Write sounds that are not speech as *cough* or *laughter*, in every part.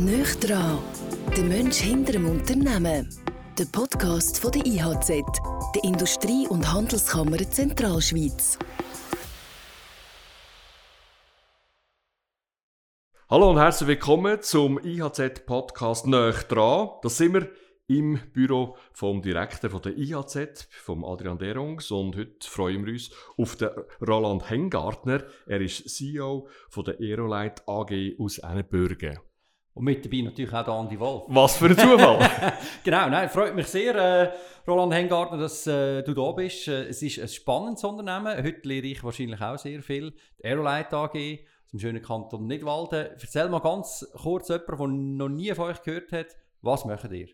Nicht dran, der Mensch hinter dem Unternehmen. Der Podcast von der IHZ, der Industrie- und Handelskammer Zentralschweiz. Hallo und herzlich willkommen zum IHZ-Podcast «Nöch dran». Das sind wir im Büro vom Direktor von der IHZ, vom Adrian Derungs. Und heute freuen wir uns auf den Roland Hengartner. Er ist CEO von der Aerolite AG aus Ennenbürgen. Und mit dabei natürlich auch der Andi Wolf. Was für ein Zufall! *laughs* genau, nein, freut mich sehr, äh, Roland Hengartner, dass äh, du da bist. Äh, es ist ein spannendes Unternehmen. Heute lehre ich wahrscheinlich auch sehr viel. Die Aerolite AG aus dem schönen Kanton Nidwalden. Erzähl mal ganz kurz jemand, der noch nie von euch gehört hat, was macht ihr?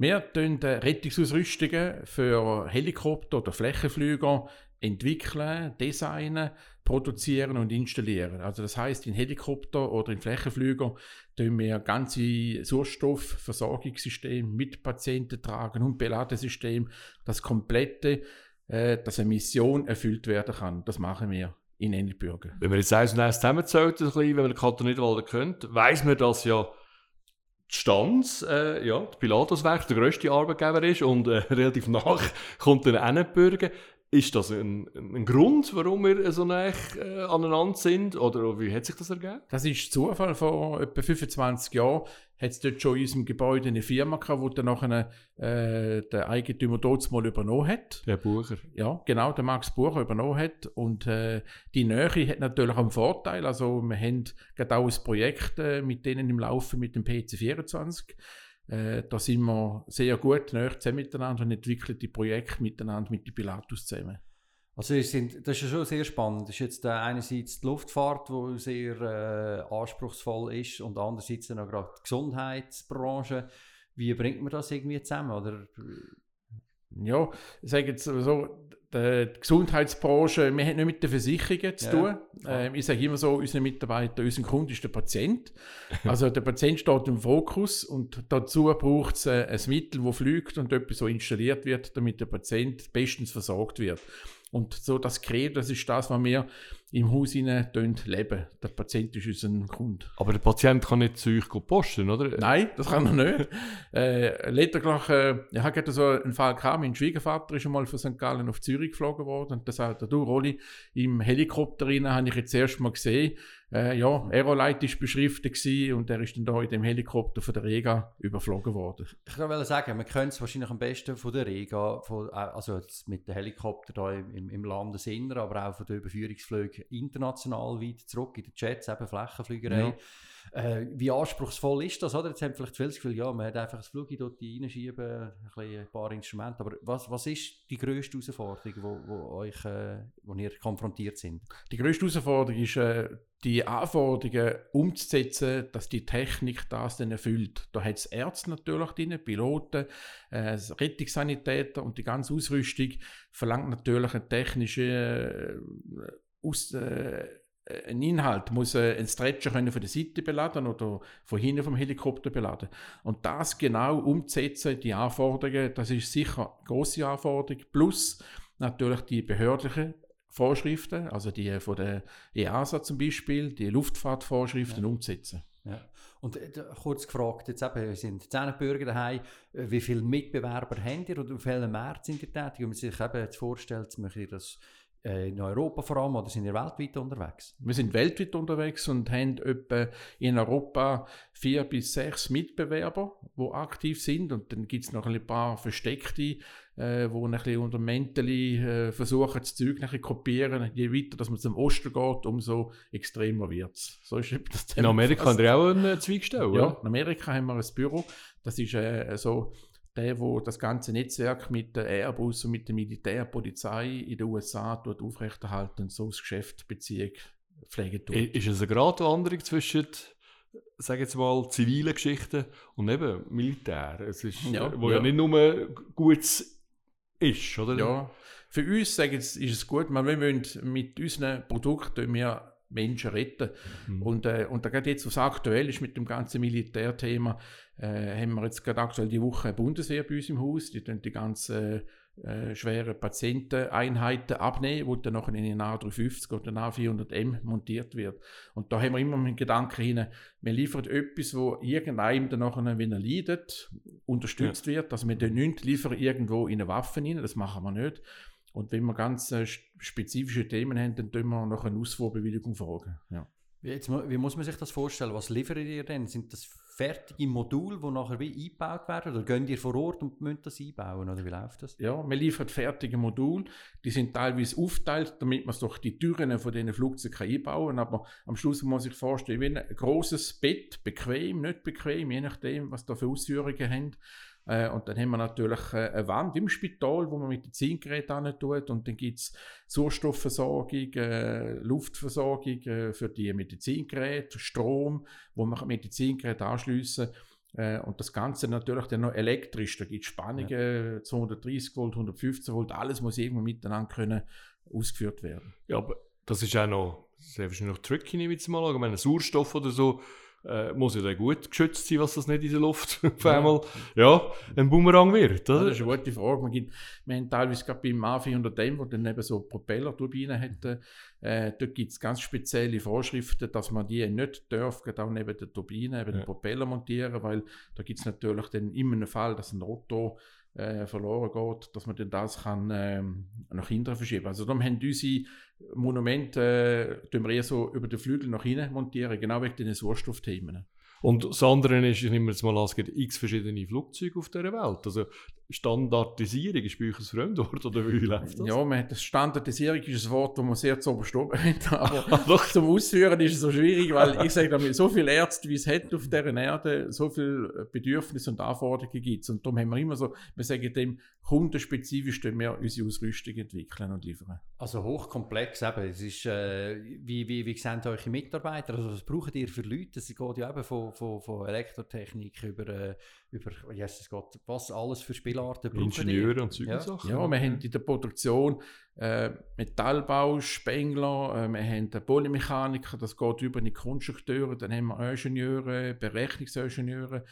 Wir entwickeln Rettungsausrüstungen für Helikopter oder Flächenflüger entwickeln, designen, produzieren und installieren. Also das heißt, in Helikopter oder in Flächenflüger tun wir ganze Sauerstoffversorgungssystem mit Patienten tragen und Beladesystem, das komplette, äh, dass eine Mission erfüllt werden kann. Das machen wir in Ennibürgen. Wenn man jetzt eins und eins zusammenzählt, wenn man den Kanton Nidwalden kennt, weiss man, dass ja Stanz, äh, ja, die Pilatuswerk der grösste Arbeitgeber ist und äh, *laughs* relativ nach kommt dann Ennenbürgen. Ist das ein, ein, Grund, warum wir so nah äh, aneinander sind? Oder wie hat sich das ergeben? Das ist Zufall. Vor etwa 25 Jahren hat es dort schon in unserem Gebäude eine Firma gehabt, die dann nachher äh, der Eigentümer dort mal übernommen hat. Der Bucher. Ja, genau, der Max Bucher übernommen hat. Und äh, die Nähe hat natürlich auch einen Vorteil. Also wir haben gerade auch ein Projekt äh, mit denen im Laufen mit dem PC24. Äh, da sind wir sehr gut näher zusammen miteinander und entwickeln die Projekte miteinander mit den Pilatus zusammen. Also sind, das ist ja schon sehr spannend. Das ist jetzt äh, einerseits die Luftfahrt, die sehr äh, anspruchsvoll ist und andererseits dann auch gerade die Gesundheitsbranche. Wie bringt man das irgendwie zusammen? Oder? Ja, ich sage jetzt so, die Gesundheitsbranche, wir haben nicht mit den Versicherungen zu tun. Ja. Ähm, ich sage immer so, unsere Mitarbeiter, unser Kunde ist der Patient. *laughs* Also der Patient steht im Fokus und dazu braucht es äh, ein Mittel, das fliegt und etwas so installiert wird, damit der Patient bestens versorgt wird. Und so das Credo, das ist das, was wir im Haus leben. Der Patient ist unser Kunde. Aber der Patient kann nicht zu euch posten, oder? Nein, das kann er nicht. *laughs* äh, letztlich, äh, ich habe gerade so einen Fall gehabt, mein Schwiegervater ist schon mal von St. Gallen auf Zürich geflogen worden und da sagt er, du Rolli, im Helikopter rein habe ich jetzt erst mal gesehen, äh, ja, Aerolite war beschriftet und er ist dann da in dem Helikopter von der Rega überflogen worden. Ich kann sagen, man kennt es wahrscheinlich am besten von der Rega, von, äh, also mit dem Helikopter da im, im Landesinneren, aber auch von den Überführungsflügen international weit zurück in den Jets, eben Flächenflügerei. Ja. Äh, wie anspruchsvoll ist das? Oder? Jetzt haben vielleicht viele das Gefühl, ja, man hat einfach das Flug dort reinschieben, ein, ein paar Instrumente. Aber was, was ist die grösste Herausforderung, wo, wo, euch, äh, wo ihr konfrontiert sind? Die grösste Herausforderung ist, äh, die Anforderungen umzusetzen, dass die Technik das dann erfüllt. Da hat es Ärzte natürlich drin, Piloten, äh, Rettungssanitäter und die ganze Ausrüstung verlangt natürlich eine technische äh, aus, äh, ein Inhalt muss äh, ein Stretcher können von der Seite beladen oder von hinten vom Helikopter beladen. Und das genau umzusetzen, die Anforderungen, das ist sicher eine grosse Anforderung. Plus natürlich die behördlichen Vorschriften, also die von der EASA zum Beispiel, die Luftfahrtvorschriften ja. umzusetzen. Ja. Und äh, kurz gefragt, jetzt eben, wir sind 10 Bürger daheim, äh, wie viele Mitbewerber habt ihr oder auf welchem März sind ihr tätig? Wenn man sich eben jetzt vorstellt, möchte ihr das äh, in Europa vor allem oder sind ihr weltweit unterwegs? Wir sind weltweit unterwegs und haben etwa in Europa vier bis sechs Mitbewerber, die aktiv sind und dann gibt es noch ein paar versteckte, äh, wo ein bisschen unter Mentally äh, versuchen, das Zeug zu kopieren. Je weiter dass man zum Osten geht, umso extremer wird es. So in Amerika haben wir auch einen Zweig stellen, Ja, in Amerika haben wir ein Büro. Das ist äh, so der, wo das ganze Netzwerk mit der Airbus und mit der Militärpolizei in den USA dort aufrechterhalten und so das Geschäftsbeziehung pflegen tut. Ist es eine Gratwanderung zwischen sage jetzt mal, zivilen Geschichten und eben Militär. Es ist, ja, wo ja. ja nicht nur gut ist, oder? Ja, für uns sage ich, ist es gut, wir wollen mit unseren Produkten wir Menschen retten. Mhm. Und, äh, und da geht jetzt, was aktuell ist mit dem ganzen Militärthema, äh, haben wir jetzt gerade aktuell die Woche Bundeswehr bei uns im Haus, die tun die ganzen äh, schweren Patienteneinheiten abnehmen, wo dann nachher in den A350 oder den A400M montiert wird. Und da haben wir immer mit dem Gedanken hin, wir liefern etwas, wo irgendeinem dann nachher, wenn er leidet, unterstützt ja. wird. Also wir liefern irgendwo in eine Waffe rein, das machen wir nicht. Und wenn wir ganz äh, spezifische Themen haben, dann tun wir nach einer Ausfuhrbewilligung fragen. Ja. Jetzt, wie muss man sich das vorstellen? Was liefert ihr denn? Sind das fertige Module, die nachher wie eingebaut werden? Oder gehen ihr vor Ort und müsst das einbauen? Oder wie läuft das? Ja, wir liefern fertige Module. Die sind teilweise aufteilt, damit man durch die Türen von diesen Flugzeugen einbauen kann. Aber am Schluss muss man sich vorstellen, wie ein großes Bett, bequem, nicht bequem, je nachdem, was da für Ausführungen haben. Äh, und dann haben wir natürlich äh, eine Wand im Spital, wo man mit den Zielgeräten tut. Und dann gibt es Sauerstoffversorgung, äh, Luftversorgung äh, für die Medizingeräte, Strom, wo man Medizingeräte anschliessen äh, und das Ganze natürlich dann noch elektrisch. Da gibt es Spannungen, ja. 230 Volt, 115 Volt, alles muss irgendwo miteinander können ausgeführt werden. Ja, aber das ist auch noch sehr wahrscheinlich noch tricky, nehme ich jetzt mal an. Ich meine, Sauerstoff oder so äh, muss ja dann gut geschützt sein, was das nicht in der Luft *laughs* auf einmal ja, ein Boomerang wird. Oder? Ja, das ist eine gute Frage. Man gibt, wir haben teilweise gerade beim A400M, wo dann eben so Propellerturbinen hätten, äh, dort gibt es ganz spezielle Vorschriften, dass man die nicht darf, auch neben der Turbine, neben ja. den Propeller montieren, weil da gibt es natürlich dann immer einen Fall, dass ein Rotor äh, verloren geht, dass man dann das kann, ähm, nach hinten verschieben Also darum haben unsere Monumente äh, wir eher so über den Flügel nach hinten montieren, genau wegen den Sauerstoffthemen. Und das andere ist, ich nehme jetzt mal an, es gibt x verschiedene Flugzeuge auf dieser Welt. Also Standardisierung ist bei euch ein Fremdwort oder wie läuft das? Ja, man hat das Standardisierung ist ein Wort, das man sehr zu oben hat, *laughs* aber zum Ausführen ist es so schwierig, weil ich sage damit, so viele Ärzte, wie es hat auf dieser Erde, so viele Bedürfnisse und Anforderungen gibt es. Und darum haben wir immer so, wir sagen dem, kundenspezifisch wir unsere Ausrüstung entwickeln und liefern. Also hochkomplex eben. Es ist, äh, wie, wie, wie sehen eure Mitarbeiter? Also was braucht ihr für Leute? Es geht ja eben von, von, von Elektrotechnik über, äh, über Jesus Gott, was alles für Spielarten braucht Ingenieure und solche ja. Sachen. Ja, wir haben in der Produktion äh, Metallbau, Spengler, äh, wir haben Polymechaniker, das geht über die Konstrukteure, dann haben wir Ingenieure, Berechnungsingenieure,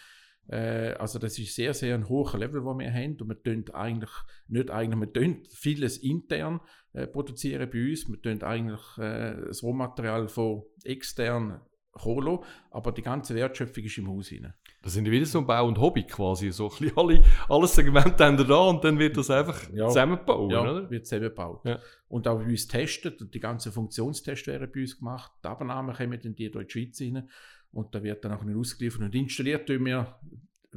äh, also das ist sehr, sehr ein hoher Level, wo wir haben und wir tun eigentlich nicht eigentlich, wir tun vieles intern äh, produzieren bei uns, wir tun eigentlich äh, das Rohmaterial von extern holen, aber die ganze Wertschöpfung ist im Haus hinein. Das sind wieder so ein Bau und Hobby quasi, so ein alle, alles Segmente haben da und dann wird das einfach ja, zusammengebaut, ja, oder? wird zusammengebaut. Ja. Und auch bei uns testet, und die ganzen Funktionstests werden bei uns gemacht, die Abnahmen kommen dann die in die Schweiz rein und da wird dann auch nicht ausgeliefert und installiert tun wir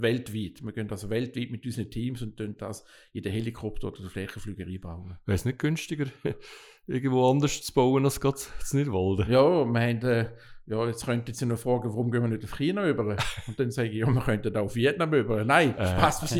weltweit. Wir gehen also weltweit mit unseren Teams und tun das in den Helikopter oder der Flächenflügerei bauen. Wäre es nicht günstiger, *laughs* irgendwo anders zu bauen, als gerade zu Nidwalden? Ja, wir haben äh, ja, jetzt könnten Sie noch fragen, warum gehen wir nicht auf China über? Und dann sage ich, ja, wir könnten auch auf Vietnam über. Nein, äh. Spaß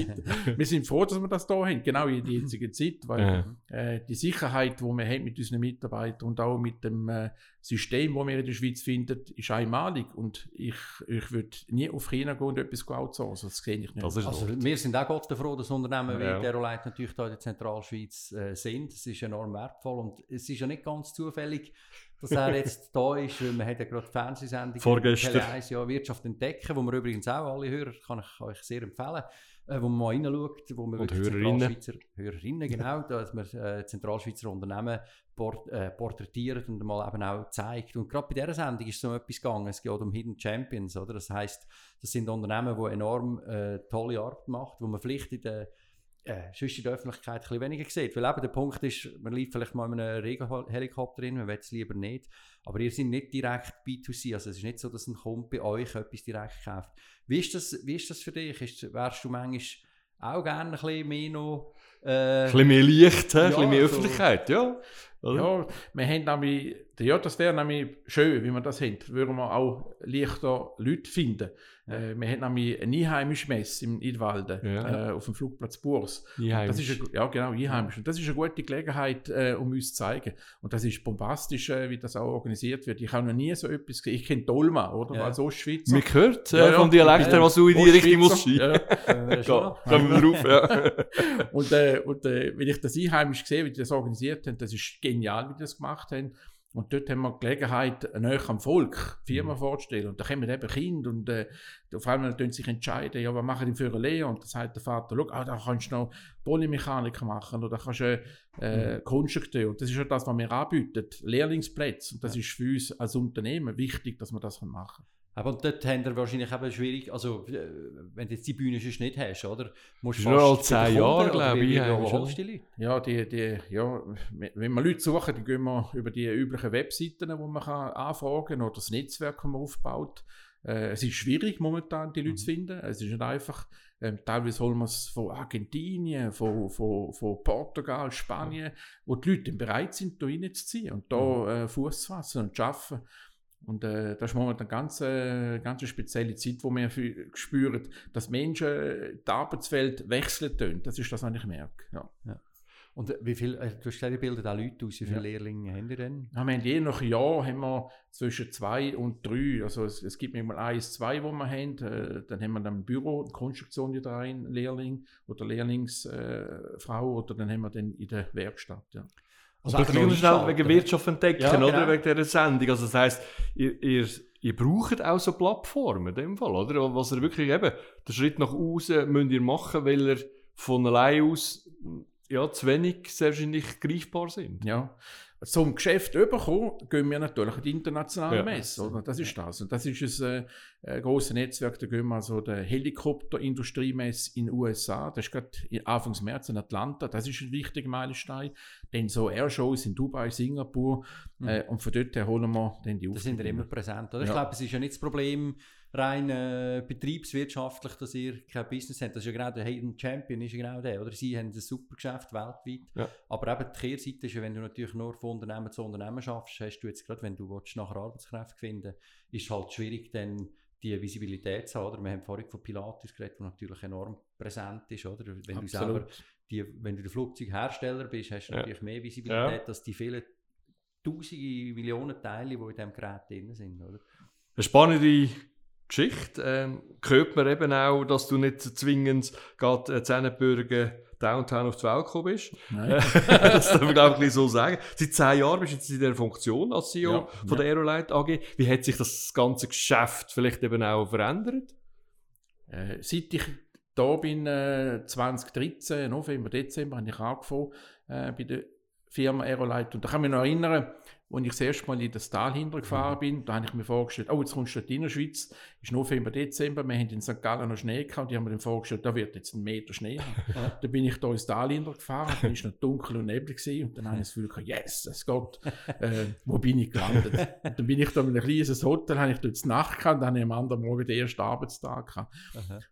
Wir sind froh, dass wir das da haben, genau in der jetzigen *laughs* Zeit, weil äh. äh, die Sicherheit, die wir haben mit unseren Mitarbeitern und auch mit dem äh, System, das wir in der Schweiz finden, ist einmalig. Und ich, ich würde nie auf China gehen und etwas outsourcen. Das sehe ich nicht. also, wir sind auch Gott froh, dass Unternehmen ja. wie Derolite natürlich hier in der Zentralschweiz äh, sind. Das ist enorm wertvoll und es ist ja nicht ganz zufällig, dass er jetzt da ist. Wir haben ja gerade die Fernsehsendung Vorgestern. ja, Wirtschaft entdecken, wo wir übrigens auch alle hören, kann ich euch sehr empfehlen, äh, wo man mal reinschaut, wo man Und Hörerinnen. Hörerinnen, genau, dass man äh, Zentralschweizer Unternehmen port, äh, porträtiert und mal eben auch zeigt. Und gerade bei dieser Sendung ist so etwas gegangen, es geht um Hidden Champions, oder? Das heisst, das sind Unternehmen, die enorm äh, tolle Arbeit machen, wo man vielleicht in der äh, sonst in der Öffentlichkeit ein bisschen weniger sieht. Weil eben der Punkt ist, man liegt vielleicht mal in einem Regenhelikopter drin, man will es lieber nicht. Aber ihr seid nicht direkt B2C, also es ist nicht so, dass ein Kunde bei euch etwas direkt kauft. Wie ist das, wie ist das für dich? Ist, wärst du manchmal auch gerne ein bisschen mehr noch... Äh, ein bisschen mehr Licht, ja, ein bisschen mehr Öffentlichkeit, so, ja. Ja, wir haben nämlich, ja, das wäre nämlich schön, wie wir das haben. Würden wir auch leichter Leute finden. Äh, wir haben nämlich eine einheimische Messe in Idwalden ja. äh, auf dem Flugplatz Burs. Das ist eine, ja, genau, einheimisch. Und das ist eine gute Gelegenheit, äh, um uns zu zeigen. Und das ist bombastisch, äh, wie das auch organisiert wird. Ich habe noch nie so etwas gesehen. Ich kenne Dolma, oder? Ja. Als Ostschweizer. Man hört äh, vom Dialekt her, was du in die Richtung musst. Ja. ja. *laughs* Kommen wir drauf, ja. *laughs* und äh, und äh, wenn ich das einheimisch sehe, wie die das organisiert haben, das ist genial, wie die das gemacht haben. Und dort haben wir die Gelegenheit, näher am Volk Firma mhm. vorzustellen. Und da kommen eben Kinder und äh, auf einmal entscheiden sich entscheiden, ja, was machen die für eine Lehre? Und da sagt der Vater, schau, ah, da kannst du noch Polymechaniker machen oder kannst du äh, mhm. Konstrukteur. Und das ist ja das, was wir anbieten, Lehrlingsplätze. Und das ja. ist für uns als Unternehmen wichtig, dass wir das machen können. Aber dort haben wir wahrscheinlich eben schwierig, also äh, wenn du jetzt die Bühne schon nicht hast, oder? Musst du fast zehn Jahre, glaube ich. Wie, ja, die, die, ja, wenn wir Leute suchen, dann gehen wir über die üblichen Webseiten, wo man kann anfragen kann, oder das Netzwerk, das man aufbaut. Äh, es ist schwierig momentan, die Leute mhm. zu finden. Es ist nicht einfach. Ähm, teilweise holen wir es von Argentinien, von, von, von Portugal, Spanien, mhm. wo die Leute bereit sind, da reinzuziehen und da mhm. äh, Fuß zu fassen und zu arbeiten. Und äh, das ist momentan eine ganz, äh, ganz spezielle Zeit, wo wir spüren, dass Menschen die Arbeitswelt wechseln tun. Das ist das, was ich merke. Ja. ja. Und wie viel, äh, du hast bildet auch Leute aus, wie viele ja. Lehrlinge haben die denn? Ja, wir haben je nach Jahr haben wir zwischen zwei und drei, also es, es gibt manchmal eins, zwei, wo wir haben, äh, dann haben wir dann im Büro, Konstruktion wieder ein Lehrling oder Lehrlingsfrau äh, oder dann haben wir dann in der Werkstatt. Ja. Also aber du musst auch wegen Wirtschaft entdecken, ja, oder? Genau. Wegen dieser Sendung. Also das heisst, ihr, ihr, ihr braucht auch so Plattformen in dem Fall, oder? Was ihr wirklich eben, den Schritt nach außen müsst ihr machen, weil ihr von allein aus ja, zu wenig sehr wahrscheinlich greifbar sind. Ja, zum Geschäft überkommen, gehen wir natürlich an die internationale ja. Messe. Oder? Das ist das. Und das ist ein, äh, grosses Netzwerk. Da gehen wir also der Helikopterindustriemesse in den USA. Das ist gerade Anfang März in Atlanta. Das ist ein wichtiger Meilenstein. Dann so Airshows in Dubai, Singapur. Mhm. Äh, und von dort her holen wir dann die Aufgaben. Da sind wir immer präsent. Oder? Ja. Ich glaube, es ist ja nicht das Problem, rein äh, betriebswirtschaftlich, dass ihr kein Business habt. Das ist ja genau der Hidden Champion, ist ja genau der. Oder sie haben ein super Geschäft weltweit. Ja. Aber eben die Kehrseite ist ja, wenn du natürlich nur von Unternehmen zu Unternehmen schaffst, hast du jetzt gerade, wenn du willst, nachher Arbeitskräfte finden ist halt schwierig, dann die Visibilität zu haben. Oder? Wir haben vorhin von Pilatus geredet, der natürlich enorm präsent ist. Oder? Wenn Absolut. du selber die, wenn du der Flugzeughersteller bist, hast du ja. natürlich mehr Visibilität ja. als die vielen tausende Millionen Teile, die in diesem Gerät drin sind. Oder? Eine spannende Geschichte. Ähm, hört man eben auch, dass du nicht zwingend gerade äh, Zähnebürger Downtown auf die Welt gekommen bist. Nein. *laughs* das darf man, glaube ich, so sagen. Seit zehn Jahren bist du jetzt in dieser Funktion als CEO ja, von der Aerolite AG. Wie hat sich das ganze Geschäft vielleicht eben auch verändert? Äh, seit ich da bin, äh, 2013, November, Dezember, habe ich angefangen äh, bei der Firma Aerolite. Und da kann ich mich noch erinnern, als ich das erste Mal in das Tal hintergefahren bin, da habe ich mir vorgestellt, oh, jetzt kommst du in der Schweiz, ist November, Dezember, wir haben in St. Gallen noch Schnee gehabt und die haben mir dann vorgestellt, da wird jetzt ein Meter Schnee haben. *laughs* dann bin ich da ins Tal hintergefahren, dann war es noch dunkel und neblig gewesen, und dann habe ich das Gefühl gehabt, yes, es geht, *laughs* äh, wo bin ich gelandet? und dann bin ich da in einem kleines Hotel, habe ich dort Nacht gehabt, und dann habe ich am anderen Morgen den ersten Arbeitstag gehabt.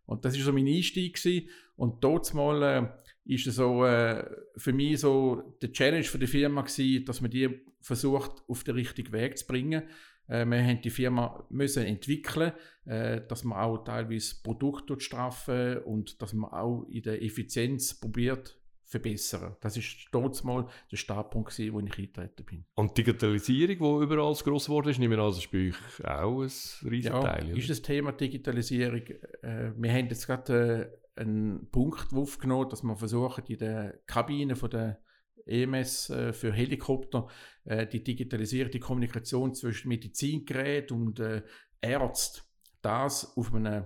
Und das war so mein Einstieg gewesen. Und dort mal, äh, ist so äh, für mich so der Challenge für die Firma gewesen, dass man die versucht auf den richtigen Weg zu bringen. Äh, wir haben die Firma müssen entwickeln, äh, dass man auch teilweise Produkte straffen und dass man auch in der Effizienz probiert verbessern. Das ist dort mal der Startpunkt gewesen, wo ich eingetreten bin. Und Digitalisierung, die überall so gross geworden ist, nehme ich an, das ist bei euch auch ein Riesenteil. Ja, ist das Thema Digitalisierung. Äh, wir haben jetzt gerade äh, einen Punkt aufgenommen, dass man versucht, in der Kabine von der EMS äh, für Helikopter äh, die digitalisierte Kommunikation zwischen Medizingerät und äh, Ärzten, das auf einem,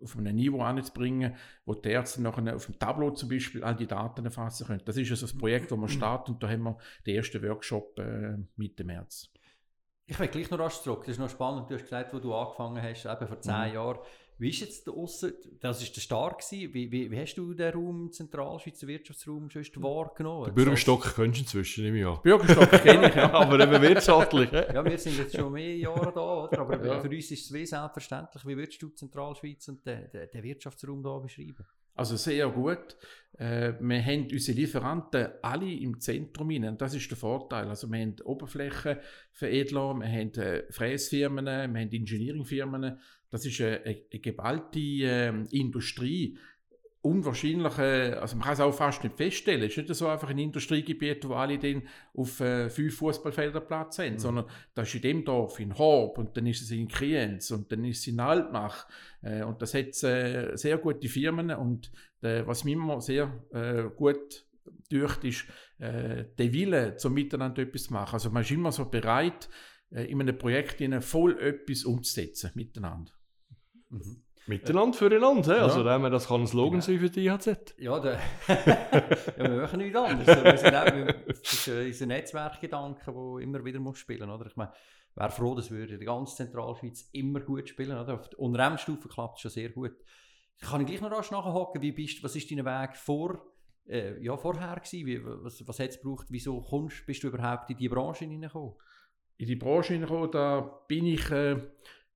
auf einem Niveau anzubringen, wo die Ärzte nachher auf dem Tableau zum Beispiel all die Daten erfassen können. Das ist also das Projekt, das wir *clears throat* starten und da haben wir den ersten Workshop äh, Mitte März. Ich will gleich noch rasch zurück. Das ist noch spannend. Du hast gesagt, wo du angefangen hast, eben vor zehn mhm. Jahren wie ist jetzt draussen, das war der Start gewesen, wie, wie, wie, hast du den Raum, Zentralschweizer Wirtschaftsraum, schon wahrgenommen? Den Bürgerstock kennst du inzwischen nicht mehr. Bürgerstock kenne ich, ja. *laughs* aber eben wirtschaftlich. *laughs* ja, wir sind jetzt schon mehr Jahre da, oder? aber ja. für uns ist es wie selbstverständlich. Wie würdest du Zentralschweiz und den, den, den Wirtschaftsraum da beschreiben? Also sehr gut. Äh, wir haben unsere Lieferanten alle im Zentrum hinein. Das ist der Vorteil. Also wir haben Oberflächenveredler, wir haben äh, Fräsfirmen, wir haben Engineeringfirmen. Das ist eine, eine geballte äh, Industrie. Unwahrscheinliche, also man kann es auch fast nicht feststellen. Es ist nicht so einfach ein Industriegebiet, wo alle dann auf äh, fünf Fußballfelder Platz haben, mhm. sondern das ist in dem Dorf, in Horb, und dann ist es in Kriens, und dann ist es in Altmach. Äh, und das hat äh, sehr gute Firmen. Und äh, was mich immer sehr äh, gut durch ist, äh, der Wille, zum Miteinander etwas zu machen. Also man ist immer so bereit, in einem Projekt voll etwas umzusetzen miteinander. Mhm. Miteinander füreinander, ja. also ja. das kann ein Slogan sein für die IHZ. Ja, der, *laughs* ja, wir machen nichts anderes. Das ist unser Netzwerkgedanke, der immer wieder muss spielen muss. Ich meine, wäre froh, dass wir in der ganzen Zentralschweiz immer gut spielen. Oder? Auf der Unternehmensstufe klappt es schon sehr gut. Kann ich gleich noch rasch nachhaken, wie bist, was ist dein Weg vor, äh, ja, vorher gewesen? Wie, was, was hat es gebraucht? Wieso kommst, bist du überhaupt in die Branche hineingekommen? In die Branche hineingekommen, da bin ich... Äh,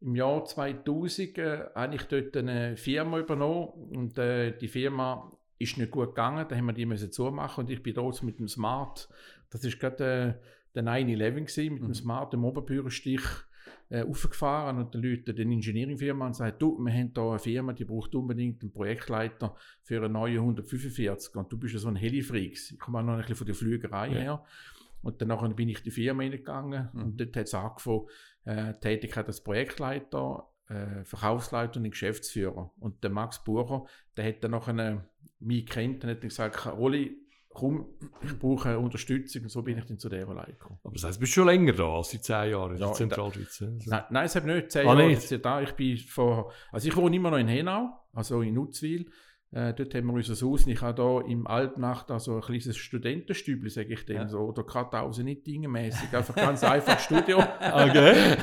im Jahr 2000 äh, habe ich dort eine Firma übernommen und äh, die Firma ist nicht gut gegangen, da haben wir die müssen zumachen und ich bin dort mit dem Smart, das ist gerade äh, der 9-11 mit mhm. dem Smart, dem Oberbührerstich äh, aufgefahren und den Leuten, den Engineering-Firma und sagt, du, wir haben hier eine Firma, die braucht unbedingt einen Projektleiter für eine neue 145 und du bist ja so ein Heli-Freak. Ich komme auch noch ein bisschen von der Flügerei ja. her. Und dann bin ich in die Firma hineingegangen mhm. und dort hat es angefangen, äh, Tätigkeit als Projektleiter, äh, Verkaufsleiter und Geschäftsführer. Und der Max Bucher, der hat dann nachher mich kennt und hat gesagt, Rolli, komm, ich brauche Unterstützung. Und so bin ich dann zu der Leitung gekommen. Aber das heißt, du bist schon länger da als die zehn Jahre in ja, der Zentralschweiz? Also. Nein, nein, es hat nicht zehn ah, Jahre. Nicht. Da. Ich, bin vor, also ich wohne immer noch in Henau, also in Nutzwil. Äh, dort haben wir unser Haus. Ich habe hier im Altnacht also ein kleines Studentenstübli, sage ich dem ja. so. Oder Kartausen nicht dingemäßig. Einfach ganz einfach Studio. *laughs* Okay.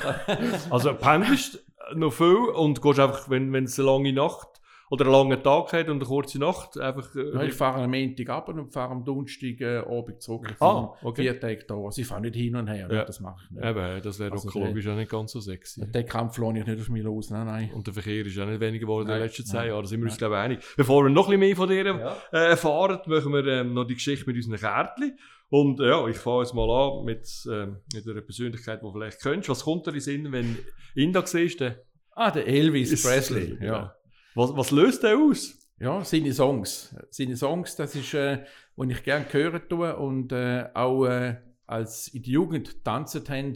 also pendelst noch viel und gehst einfach, wenn es eine lange Nacht oder einen langen Tag hat und eine kurze Nacht. Einfach, äh, ja, ich fahre am Montag ab und fahre am Donnerstag äh, Abend zurück. Ich ah, okay. vier Tage da. Also ich fahre nicht hin und her. Ja. Das mache ich nicht. Eben, das wäre also ökologisch auch nicht ganz so sexy. Den Kampf lohne ich nicht auf mich los. Nein, nein. Und der Verkehr ist auch nicht weniger geworden in den letzten zehn Jahren. Da sind wir uns, glaube ich, einig. Bevor wir noch ein bisschen mehr von dir ja. äh, erfahren, machen wir ähm, noch die Geschichte mit unseren Kärtchen. Und ja, ich fange jetzt mal an mit, äh, mit einer Persönlichkeit, die du vielleicht kennst. Was kommt dir in Sinn, wenn Inda siehst? Ah, der Elvis Presley. Ja. Was, was löst der aus? Ja, seine Songs. Seine Songs, das ist, äh, was ich gerne hören tue und äh, auch äh, als in der Jugend tanzen haben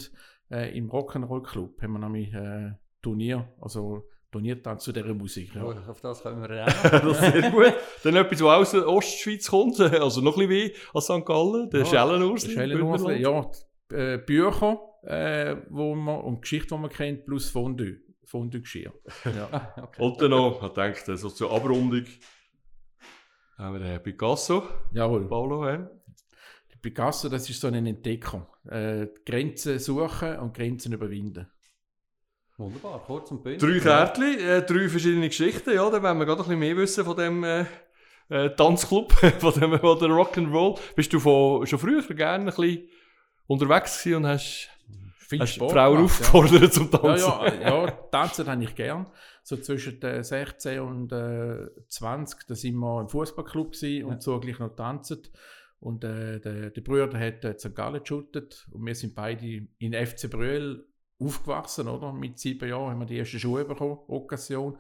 äh, im Rock'n'Roll Club haben wir nämlich äh, Turnier, also Turniertanz zu dieser Musik. Ja. auf das können wir auch. *laughs* das ist sehr gut. Dann etwas, was aus der Ostschweiz kommt, *laughs* also noch ein bisschen wie als St. Gallen, der ja, Schellenursli. Schellenursli, ja. Äh, Bücher äh, wo man, und Geschichte, die man kennt, plus Fondue. Fondue-Geschirr. Ja. Ah, *laughs* okay. Und dann noch, ich denke, so zur Abrundung haben wir den Picasso. Jawohl. Paolo, ja. Der Picasso, das ist so eine Entdeckung. Äh, Grenzen suchen und Grenzen überwinden. Wunderbar, kurz und bündig. Drei Kärtchen, äh, drei verschiedene Geschichten. Ja, da wollen wir gerade ein bisschen mehr wissen von dem äh, äh, Tanzclub, *laughs* von dem von der Rock'n'Roll. Bist du von, schon früher gerne ein bisschen unterwegs gewesen und hast viel Hast Sport Frauen gemacht, aufgefordert ja. zum Tanzen? Ja, ja, ja tanzen habe ich gern. So zwischen äh, 16 und äh, 20, da sind wir im Fußballclub ja. und so gleich noch tanzen. Und äh, der, der Bruder hat äh, St. Gallen geshootet und wir sind beide in FC Brühl aufgewachsen, oder? Mit sieben Jahren haben wir die erste Schuhe bekommen, Occasion.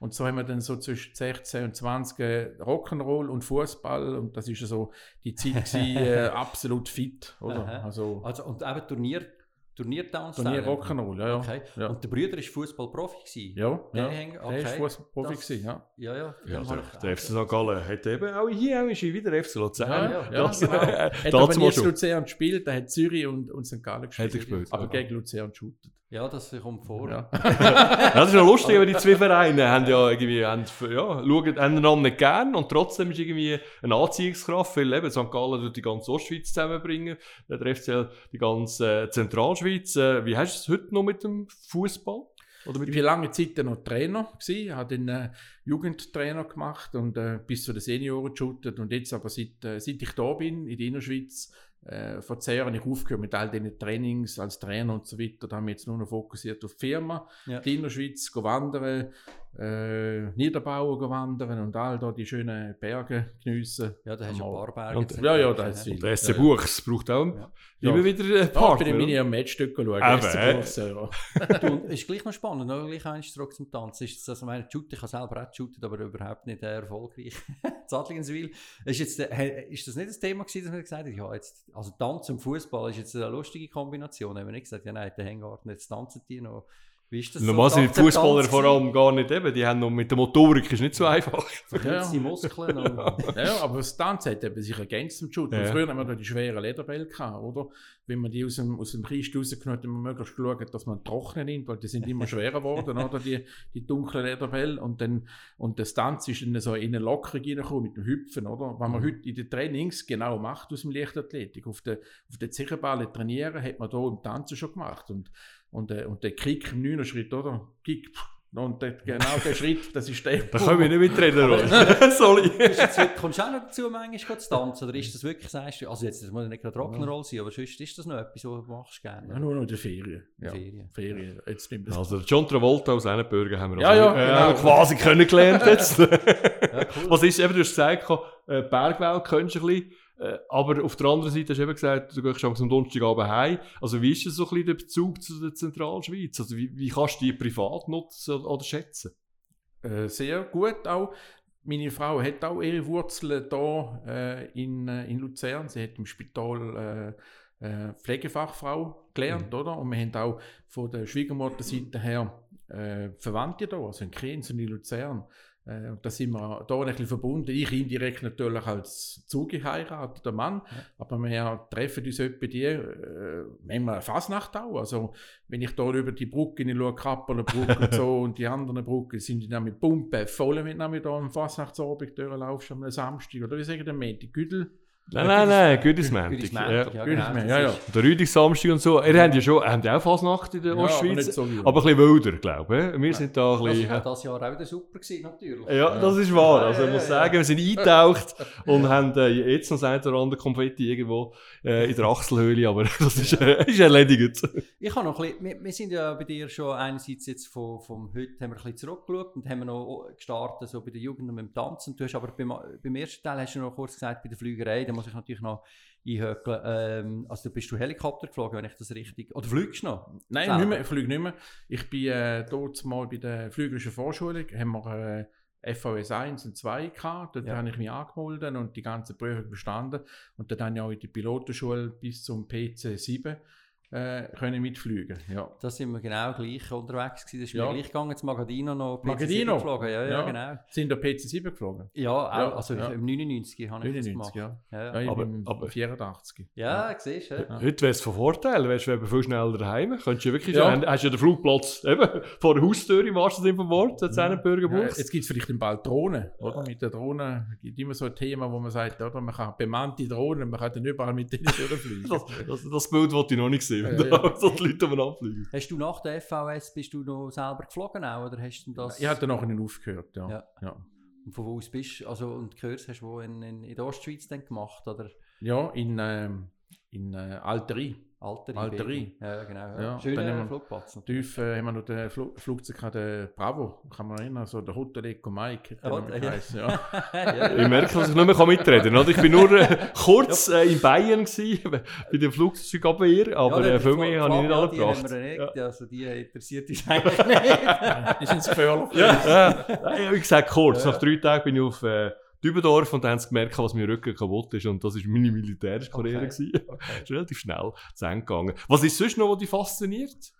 Und so haben wir dann so zwischen 16 und 20 äh, Rock'n'Roll und Fußball und das ist so die Zeit gewesen, *laughs* äh, absolut fit, oder? Also, also und eben Turnier Turniertanz? Turnier Rock'n'Roll, ja, ja. Okay. ja. Und der Bruder war Fußballprofi? Ja, der, ja. okay. der war Fußballprofi, ja. Ja, ja. ja der, der FC St. Gallen hat eben auch hier auch wieder FC Luzern. Ja, ja, ja, das, genau. *laughs* hat aber nicht Luzern gespielt, da hat Zürich und, und St. Gallen gespielt. Hat gespielt aber gegen Luzern shootet. Ja, das kommt vor. Ja. *laughs* das ist noch lustig, aber die zwei Vereine haben ja irgendwie, haben, ja, schauen einander nicht gern und trotzdem ist irgendwie eine Anziehungskraft, weil eben St. Gallen die ganze Ostschweiz zusammenbringen, der FCL die ganze äh, Zentralschweiz. Äh, wie hast du es heute noch mit dem Fußball? Oder mit ich war lange Zeit noch Trainer, gewesen, habe den äh, Jugendtrainer gemacht und äh, bis zu den Senioren geshootet und jetzt aber seit, äh, seit ich da bin in der Innerschweiz äh, vor zehn Jahren ich aufgehört mit all diesen Trainings als Trainer und so weiter. Da haben wir jetzt nur noch fokussiert auf die Firma, ja. die Innerschweiz, wandern, äh, Niederbauen wandern und all da die schönen Berge geniessen. Ja, da hast du ein paar Berge. Und, ja, ja, da ist viel. Der SC Buchs braucht auch ja. immer wieder ein paar. Ja, ich bin am Matchstück schauen. Aber, *laughs* du, ist gleich noch spannend, noch gleich eins zurück zum Tanzen. Ist das, also meine, Shoot, ich habe selber auch geshootet, aber überhaupt nicht erfolgreich. *laughs* Zadligenswil. Ist, jetzt, ist das nicht das Thema gewesen, dass man gesagt hat, ja, jetzt, also Tanzen und Fußball ist jetzt eine lustige Kombination. Haben wir nicht gesagt, ja nein, der Hängarten, jetzt tanzen die noch Wie ist das Normal so sind die Fußballer vor allem gar nicht eben, die haben noch mit der Motorik ist nicht so einfach. Verkürzte *laughs* Ja. Muskeln. Und, Ja, aber das Tanz hat eben sich ergänzt zum Schutz. Ja. Früher haben wir da die schweren Lederbälle gehabt, oder? Wenn man die aus dem, aus dem Kiste rausgenommen hat, wir möglichst geschaut, dass man trocknen nimmt, weil die sind immer *laughs* schwerer geworden, oder? Die, die dunklen Lederbälle. Und dann, und das Tanz ist dann so in eine Lockerung reingekommen mit dem Hüpfen, oder? Was man heute in den Trainings genau macht aus dem Leichtathletik. Auf den, auf den Zichenballen trainieren hat man da im Tanzen schon gemacht. Und, und, äh, und der Kick im 9 Schritt, oder? Kick, und der, genau der *laughs* Schritt, das ist der. Da können wir nicht mitreden, Roy. *laughs* Sorry. Jetzt kommst du auch noch dazu, manchmal zu tanzen? Oder ist das wirklich, sagst du, also jetzt das muss ja nicht gerade Rock'n'Roll sein, aber sonst ist das noch etwas, was du machst gerne? Ja, nur noch in der Ferien. Ja, Ferien. Ferien. Jetzt nimmt das. Also John Travolta aus Ennenbürger haben wir Ja, also, ja, äh, genau. quasi kennengelernt jetzt. *laughs* Ja, cool. Was ist eben, du hast gesagt, äh, Bergwelt kennst du ein bisschen, aber auf der anderen Seite hast du eben gesagt, du gehst am Donnerstagabend heim. Also wie ist das so ein bisschen der Bezug zu der Zentralschweiz? Also wie, wie kannst du die privat nutzen oder schätzen? Äh, sehr gut auch. Meine Frau hat auch ihre Wurzeln hier äh, in, äh, in Luzern. Sie hat im Spital äh, äh, Pflegefachfrau gelernt, oder? Und wir haben auch von der Schwiegermutterseite her äh, Verwandte da, also in Kriens und in Luzern. Äh, da sind wir da ein bisschen verbunden. Ich indirekt natürlich als zugeheirateter Mann, aber wir treffen uns etwa die, äh, manchmal Fasnacht auch. Also wenn ich da über die Brücke schaue, Kappelenbrücke und so *laughs* und die anderen Brücken, sind die dann mit Pumpen voll, wenn du da am Fasnachtsabend durchlaufst, am Samstag oder wie sagen die Montag, Güdel. Nein, nein, nein, Ja. ja, Gutes genau. Das ja, ja. Der Rüdig Samstag und so. Ihr habt ja schon, habt ja auch Fasnacht in der Ja, Ostschweiz, so aber ein bisschen wilder, glaube ich. Wir sind da ein Das bisschen... war das Jahr auch wieder super gewesen, natürlich. Ja, das ist wahr. Also ich Ja, muss ja, ja. sagen, wir sind eingetaucht und haben äh, jetzt noch das eine oder andere Konfetti irgendwo äh, in der Achselhöhle, aber *laughs* das ist, äh, ist erledigt. Ich habe noch ein bisschen, wir, wir sind ja bei dir schon einerseits jetzt von, vom heute haben wir ein bisschen zurückgeschaut und haben noch gestartet so bei den Jugenden mit dem Tanzen. Du hast aber beim, beim ersten Teil hast du noch kurz gesagt, bei der Flügerei, muss ich natürlich noch einhökeln. Ähm, also bist du Helikopter geflogen, wenn ich das richtig... Oder fliegst du noch? Nein, Selber? nicht mehr, ich fliege nicht mehr. Ich bin äh, dort mal bei der Flügerischen Vorschulung, haben wir äh, VS 1 und 2 gehabt. Dort Ja. habe ich mich angemeldet und die ganze Prüfung bestanden. Und dann habe ich auch in die Pilotenschule bis zum PC 7 äh, können mitfliegen. Ja. Da sind wir genau gleich unterwegs gewesen. Das ist Ja. mir gleich gegangen, zu Magadino noch. PC Magadino? geflogen. Ja, ja, Ja. genau. Sind der PC 7 geflogen? Ja, auch, Ja, also ja. im 99 habe ich das 99, gemacht. ja. Ja, Ja, ja. ich Aber- aber- 84. ja siehst du. Ja. Ja. Heute wäre es von Vorteil, wärst du eben viel schneller daheim. Könntest du wirklich, Ja. ja. hast ja den Flugplatz eben *laughs* vor der Haustür im wahrsten Sinne vom Wort, jetzt einen Bürger Ja, buchst. jetzt gibt es vielleicht den bald Drohnen, oder? Mit der Drohne gibt immer so ein Thema, wo man sagt, oder? Man kann bemannte Drohnen, man kann dann überall mit denen *laughs* durchfliegen. Das, das, das Bild wollte ich noch nicht sehen, wenn Ja, ja. da *laughs* so die Leute umeinander fliegen. Hast du nach der FVS bist du noch selber geflogen auch, oder hast du das? ich habe dann nachher aufgehört, ja. Ja. ja. Und von wo aus bist du, also und gehört hast du wo in, in, in der Ostschweiz dann gemacht, oder Ja, in, ähm, in äh, Alterie. Alterie? Alterie. Ja, genau. Ja. Ja, Schöner wir- Flugplatz. natürlich. Tief äh, haben wir noch den Fl Flugzeug den Bravo, kann man erinnern, so der Hotel Eco Mike. der Ja, ja. geheißen, *laughs* ja. ja, Ich merke, dass ich nicht mehr mitreden kann. Ich bin nur äh, kurz äh, in Bayern gewesen, bei der Flugzeugabwehr, aber Ja, äh, viel mehr habe ich nicht alle die gebracht. haben wir Ja. Also die interessiert uns eigentlich nicht. *laughs* Die sind gefährlich. Ja, ja, wie gesagt, kurz. Ja. Nach drei Tagen bin ich auf äh, Dübendorf und dann haben sie gemerkt, was mein Rücken kaputt ist. Und das war meine militärische Karriere. Okay. Okay. *laughs* ist relativ schnell zu Ende gegangen. Was ist sonst noch, was dich fasziniert?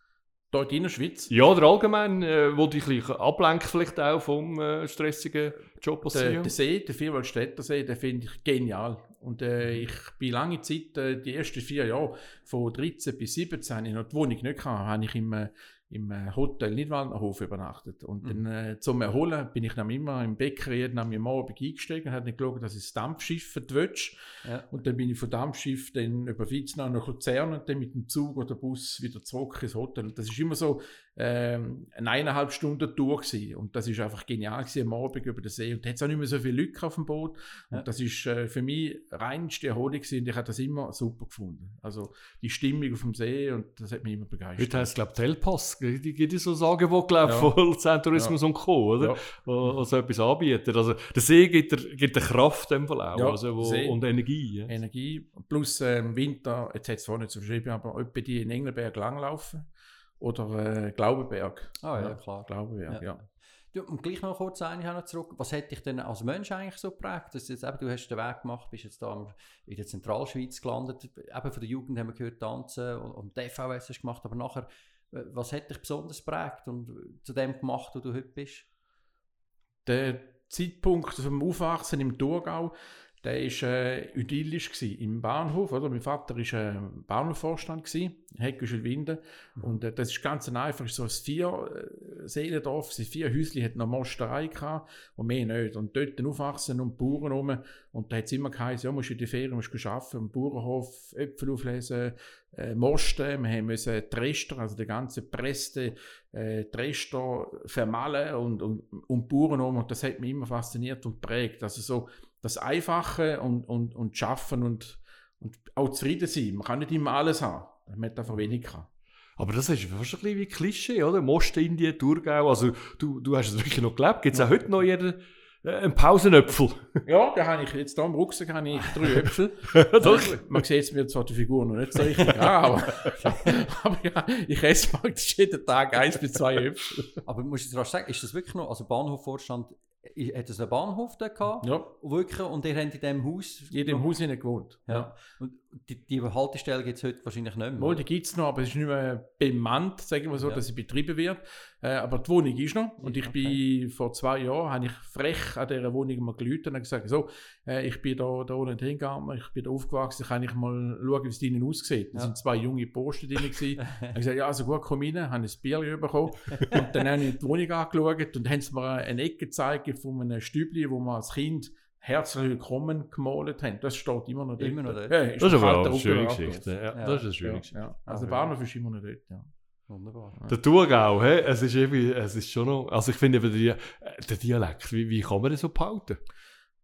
Dort in der Schweiz. Ja, oder allgemein, äh, wo dich ein ablenkt vielleicht auch vom äh, stressigen Job Der, der See, der Vierwaldstätter See, den finde ich genial. Und äh, ich bin lange Zeit, äh, die ersten vier Jahre, von 13 bis 17, habe ich noch die Wohnung nicht gehabt, habe ich im, im äh, Hotel Nidwaldnerhof übernachtet. Und Mhm. dann äh, zum Erholen bin ich dann immer im Bäcker jeden am Abend eingestiegen, habe nicht geschaut, dass ich das Dampfschiff verwötsch. Ja. Und dann bin ich von Dampfschiff dann über Witznau nach Luzern und dann mit dem Zug oder Bus wieder zurück ins Hotel. Und das ist immer so ähm, eine eineinhalb Stunden Tour gewesen. Und das ist einfach genial gewesen, am Abend über den See. Und da hat es auch nicht mehr so viele Leute auf dem Boot. Und Ja. das ist äh, für mich reinste Erholung gewesen. Und ich habe das immer super gefunden. Also die Stimmung auf dem See und das hat mich immer begeistert. Heute heisst es, glaube ich, Telpass. Die gibt es so ich, Ja. von Luzern Tourismus und Co., oder? Ja. Wo, so etwas anbietet. Also, der See gibt der, gibt der Kraft dem Fall auch. Ja, also, wo, See. und Energie. Ja. Energie. Plus äh, im Winter, jetzt hat es zwar nicht so verschrieben, aber etwa die in Engelberg langlaufen. Oder äh, Glaubenberg. Ah ja, klar. Glaubenberg, ja. Du, und gleich noch kurz eigentlich auch noch zurück. Was hat dich denn als Mensch eigentlich so geprägt? Dass jetzt, eben, du hast den Weg gemacht, bist jetzt da in der Zentralschweiz gelandet. Eben von der Jugend haben wir gehört, tanzen und, und die FVS hast du gemacht, aber nachher, Was hat dich besonders geprägt und zu dem gemacht, wo du heute bist? Der Zeitpunkt vom Aufwachsen im Thurgau, der war äh, idyllisch gewesen, im Bahnhof. Oder? Mein Vater war äh, Bahnhofvorstand, Heckischel Winde. Mhm. Und äh, das ist ganz einfach, so ein Vier-Seelendorf, äh, vier Häuschen, hat noch Mosterei gehabt und mehr nicht. Und dort aufwachsen und Bauern rum. Und da hat es immer geheißen, ja, musst du in die Ferien musst arbeiten, im Bauernhof Äpfel auflesen, äh, Mosten. Wir müssen die Rester, also die ganze Preste, äh, die Rester vermalen und, und, und Bauern um. Und das hat mich immer fasziniert und prägt. Also so, das Einfache und, und, und Schaffen und, und auch zufrieden sein. Man kann nicht immer alles haben. Man hat einfach wenig gehabt. Aber das ist fast ein bisschen wie Klischee, oder? Ostindien, Thurgau. Also, du, du hast es wirklich noch gelebt. Gibt es auch heute noch jeder äh, einen Pausenöpfel? *laughs* ja, da habe ich jetzt hier im Rucksack habe ich drei *laughs* Äpfel. Doch. Man sieht mir zwar die Figur noch nicht so richtig an, aber, *laughs* aber ja, ich esse praktisch jeden Tag eins bis zwei Äpfel. Aber muss ich rasch sagen, ist das wirklich noch, also Bahnhofvorstand hat es einen Bahnhof da gehabt? Ja. Wirklich, und ihr habt in diesem Haus... In dem Haus gewohnt. Ja. ja. Und die, die Haltestelle gibt es heute wahrscheinlich nicht mehr. Wohl, die gibt es noch, aber es ist nicht mehr bemannt, sagen wir so, ja. dass sie betrieben wird. Äh, aber die Wohnung ist noch. Und ich okay. bin vor zwei Jahren, habe ich frech an dieser Wohnung mal gelüht und gesagt, so, äh, ich bin da, da unten hingegangen, ich bin da aufgewachsen, kann ich mal schauen, wie es drinnen aussieht. Da ja. sind zwei junge Posten drin *laughs* ich habe gesagt, ja, also gut, komm rein, habe ein Bier bekommen. und dann habe ich die Wohnung angeschaut und haben sie mir eine Ecke gezeigt von einem Stübli, wo man als Kind herzlich willkommen gemalt haben. Das steht immer noch dort. Immer noch dort. Ja, das ist aber auch eine schöne Geschichte. Ja, ja, das ist eine schöne ja, Geschichte. Ja. Also der Bahnhof ist immer noch dort. Ja. Wunderbar. Der Thurgau, hey, es ist irgendwie, es ist schon noch, also ich finde eben der, der Dialekt, wie, wie kann man das so behalten?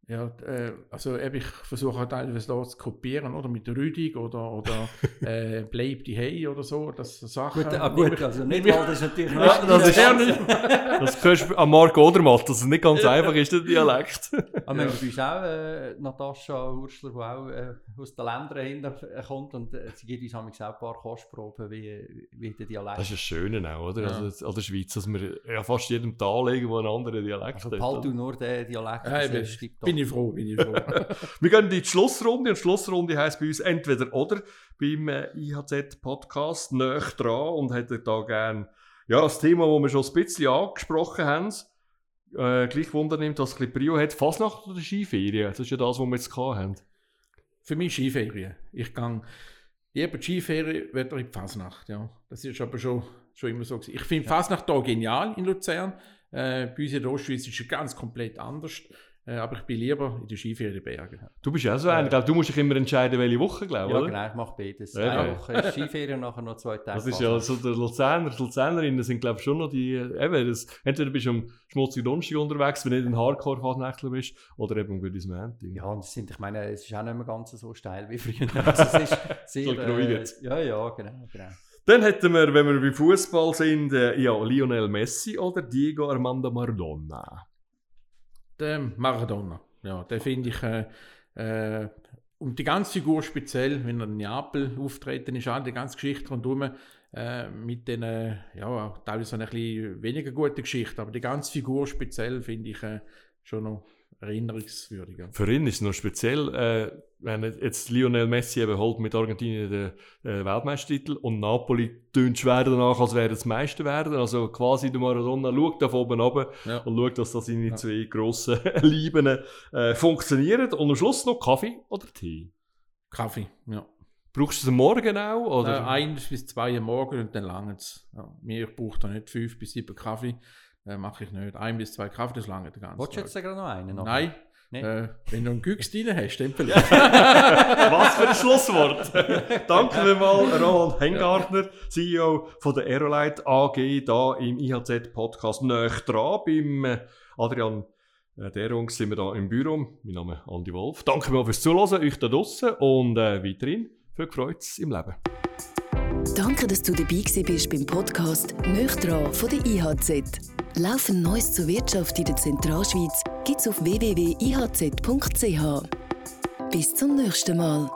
Ja, äh, also eben, ich versuche halt teilweise da zu kopieren, oder mit Rüdig oder, oder *laughs* äh, Bleib die Hey oder so, das Sachen. Gut, ah, gut also nicht mal, das ist natürlich *laughs* nicht. Ja, das ist ja nicht. *laughs* das hörst du an Marc Odermatt, dass es nicht ganz einfach ist, der Dialekt. Aber wir haben auch äh, Natascha Hurschler, die auch äh, aus den Ländern hinter kommt und äh, sie gibt uns auch ein paar Kostproben, wie, wie der Dialekt. Das ist das Schöne auch, oder? Ja. Also, an der Schweiz, dass wir ja fast jedem Tal irgendwo einen anderen Dialekt also, hat. Also, du nur den Dialekt, ja, das bin ich froh, bin ich froh. *laughs* wir gehen in die Schlussrunde und die Schlussrunde heisst bei uns entweder oder beim äh, IHZ-Podcast näher dran und hätte da gerne ja, das Thema, das wir schon ein bisschen angesprochen haben, äh, gleich Wunder nimmt, dass es ein bisschen Prio hat, Fasnacht oder Skiferien? Das ist ja das, was wir jetzt haben. Für mich Skiferien. Ich gehe lieber die Skiferien, wieder in die Fasnacht, ja. Das ist aber schon, schon immer so gewesen. Ich finde ja. Fasnacht hier genial in Luzern. Äh, bei uns in der Ostschweiz ist es ganz komplett anders. Äh, aber ich bin lieber in den Skiferien Du bist ja so einer, äh, du musst dich immer entscheiden, welche Woche, glaube ich, ja, oder? genau, ich mache beides. Ja, Eine Woche ist Skiferien und nachher noch zwei Tage. Das ist ja so, der Luzerner, die Luzernerinnen sind, glaube ich, schon noch die, eben, das, entweder bist du am schmutzigen Donnerstag unterwegs, wenn du nicht ein Hardcore-Fasnächtler bist, oder eben gut ins Montag. Ja, und das sind, ich meine, es ist auch nicht mehr ganz so steil wie früher. *laughs* Also es ist *laughs* sehr, äh, ja, ja, genau, genau. Dann hätten wir, wenn wir bei Fußball sind, äh, ja, Lionel Messi oder Diego Armando Maradona. Der Maradona. Ja, den finde ich, äh, äh, und die ganze Figur speziell, wenn er in Neapel auftreten ist, auch die ganze Geschichte rundherum, äh, mit den, äh, ja, teilweise eine ein weniger gute Geschichte, aber die ganze Figur speziell finde ich äh, schon noch erinnerungswürdiger. Für ihn ist es noch speziell, äh, wenn jetzt Lionel Messi eben holt mit Argentinien den äh, Weltmeistertitel und Napoli tönt schwer danach, als wäre es Meister werden. Also quasi der Maradona schaut da oben runter ja. und schaut, dass das seine ja. zwei grossen *laughs* Lieben äh, funktionieren. Und am Schluss noch Kaffee oder Tee? Kaffee, ja. Brauchst du es am Morgen auch? Oder? Äh, eins bis zwei am Morgen und dann lange es. Ja, mir brauche da nicht fünf bis sieben Kaffee. Äh, Mache ich nicht. Ein bis zwei Kaffee, das lange den ganzen Wolltest du jetzt gerade noch einen? Noch? Nein. Nee. Äh, wenn du einen Güchs drin hast, dann vielleicht. *laughs* Was für ein Schlusswort. Danke mal, Roland Hengartner, CEO von der Aerolite AG, hier im IHZ-Podcast näher dran. Beim äh, Adrian äh, Derung sind wir hier im Büro. Mein Name ist Andi Wolf. Danke mal fürs Zuhören, euch da draußen und äh, weiterhin viel Freude im Leben. Danke, dass du dabei bist beim Podcast «Nöch dran» von der IHZ. Laufend Neues zur Wirtschaft in der Zentralschweiz gibt's auf www.ihz.ch. Bis zum nächsten Mal.